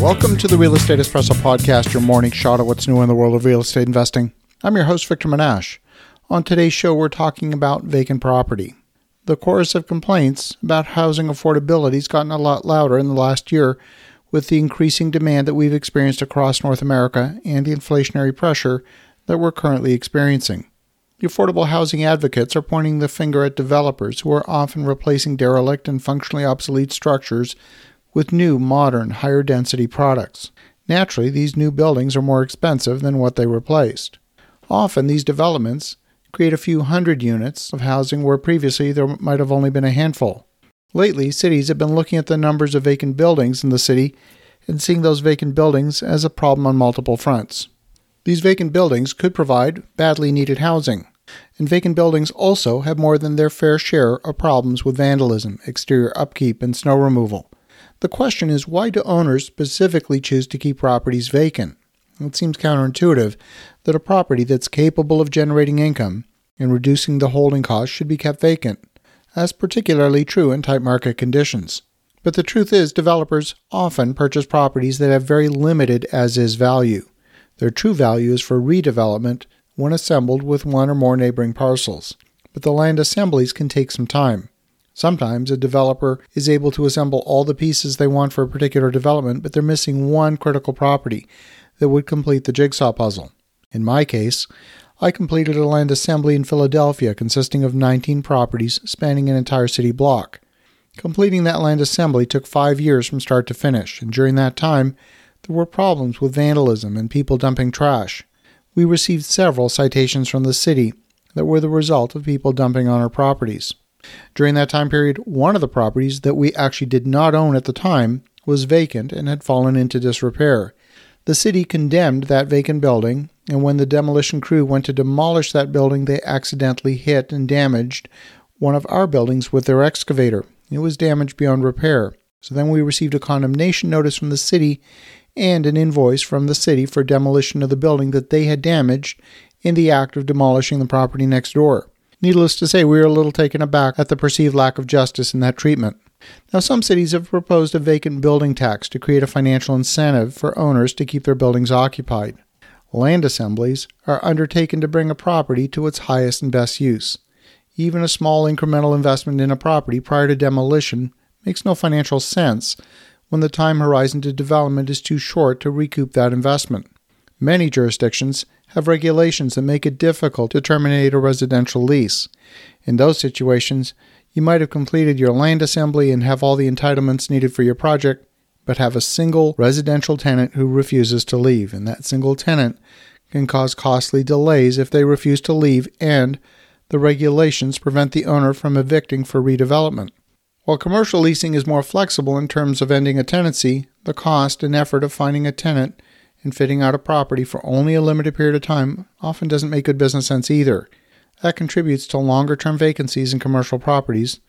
Welcome to the Real Estate Espresso Podcast, your morning shot of what's new in the world of real estate investing. I'm your host, Victor Menashe. On today's show, we're talking about vacant property. The chorus of complaints about housing affordability has gotten a lot louder in the last year with the increasing demand that we've experienced across North America and the inflationary pressure that we're currently experiencing. The affordable housing advocates are pointing the finger at developers who are often replacing derelict and functionally obsolete structures with new, modern, higher density products. Naturally, these new buildings are more expensive than what they replaced. Often, these developments create a few hundred units of housing where previously there might have only been a handful. Lately, cities have been looking at the numbers of vacant buildings in the city and seeing those vacant buildings as a problem on multiple fronts. These vacant buildings could provide badly needed housing, and vacant buildings also have more than their fair share of problems with vandalism, exterior upkeep, and snow removal. The question is why do owners specifically choose to keep properties vacant? It seems counterintuitive that a property that's capable of generating income and reducing the holding cost should be kept vacant. That's particularly true in tight market conditions. But the truth is, developers often purchase properties that have very limited as is value. Their true value is for redevelopment when assembled with one or more neighboring parcels. But the land assemblies can take some time. Sometimes a developer is able to assemble all the pieces they want for a particular development, but they're missing one critical property that would complete the jigsaw puzzle. In my case, I completed a land assembly in Philadelphia consisting of 19 properties spanning an entire city block. Completing that land assembly took five years from start to finish, and during that time, there were problems with vandalism and people dumping trash. We received several citations from the city that were the result of people dumping on our properties. During that time period, one of the properties that we actually did not own at the time was vacant and had fallen into disrepair. The city condemned that vacant building, and when the demolition crew went to demolish that building, they accidentally hit and damaged one of our buildings with their excavator. It was damaged beyond repair. So then we received a condemnation notice from the city and an invoice from the city for demolition of the building that they had damaged in the act of demolishing the property next door. Needless to say, we were a little taken aback at the perceived lack of justice in that treatment. Now, some cities have proposed a vacant building tax to create a financial incentive for owners to keep their buildings occupied. Land assemblies are undertaken to bring a property to its highest and best use. Even a small incremental investment in a property prior to demolition makes no financial sense when the time horizon to development is too short to recoup that investment. Many jurisdictions have regulations that make it difficult to terminate a residential lease. In those situations, you might have completed your land assembly and have all the entitlements needed for your project, but have a single residential tenant who refuses to leave, and that single tenant can cause costly delays if they refuse to leave and the regulations prevent the owner from evicting for redevelopment. While commercial leasing is more flexible in terms of ending a tenancy, the cost and effort of finding a tenant and fitting out a property for only a limited period of time often doesn't make good business sense either. That contributes to longer term vacancies in commercial properties,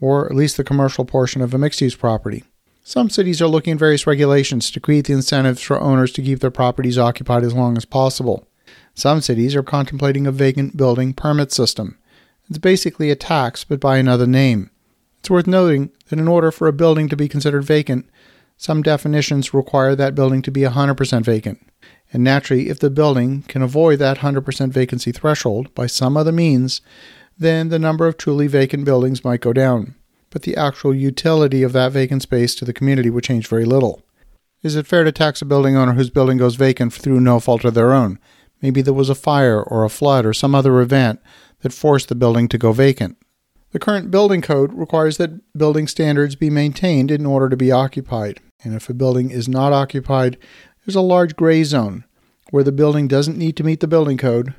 or at least the commercial portion of a mixed use property. Some cities are looking at various regulations to create the incentives for owners to keep their properties occupied as long as possible. Some cities are contemplating a vacant building permit system. It's basically a tax, but by another name. It's worth noting that in order for a building to be considered vacant, some definitions require that building to be 100% vacant. And naturally, if the building can avoid that 100% vacancy threshold by some other means, then the number of truly vacant buildings might go down. But the actual utility of that vacant space to the community would change very little. Is it fair to tax a building owner whose building goes vacant through no fault of their own? Maybe there was a fire or a flood or some other event that forced the building to go vacant. The current building code requires that building standards be maintained in order to be occupied. And if a building is not occupied, there's a large gray zone where the building doesn't need to meet the building code,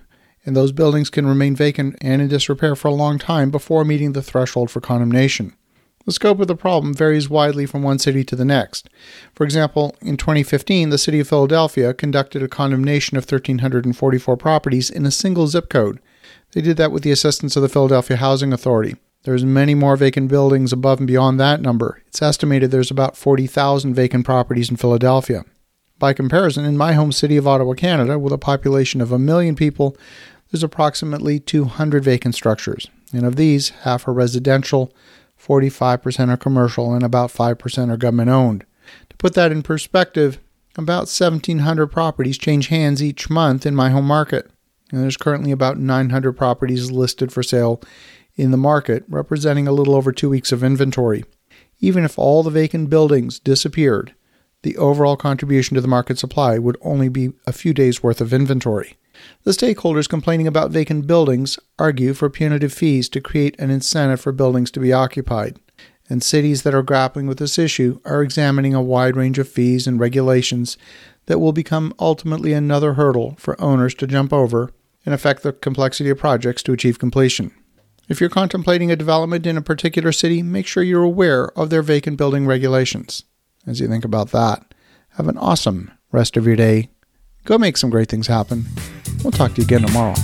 and those buildings can remain vacant and in disrepair for a long time before meeting the threshold for condemnation. The scope of the problem varies widely from one city to the next. For example, in 2015, the city of Philadelphia conducted a condemnation of 1,344 properties in a single zip code. They did that with the assistance of the Philadelphia Housing Authority. There's many more vacant buildings above and beyond that number. It's estimated there's about 40,000 vacant properties in Philadelphia. By comparison, in my home city of Ottawa, Canada, with a population of a million people, there's approximately 200 vacant structures. And of these, half are residential, 45% are commercial, and about 5% are government owned. To put that in perspective, about 1,700 properties change hands each month in my home market. And there's currently about 900 properties listed for sale in the market, representing a little over two weeks of inventory. Even if all the vacant buildings disappeared, the overall contribution to the market supply would only be a few days' worth of inventory. The stakeholders complaining about vacant buildings argue for punitive fees to create an incentive for buildings to be occupied. And cities that are grappling with this issue are examining a wide range of fees and regulations that will become ultimately another hurdle for owners to jump over and affect the complexity of projects to achieve completion. If you're contemplating a development in a particular city, make sure you're aware of their vacant building regulations. As you think about that, have an awesome rest of your day. Go make some great things happen. We'll talk to you again tomorrow.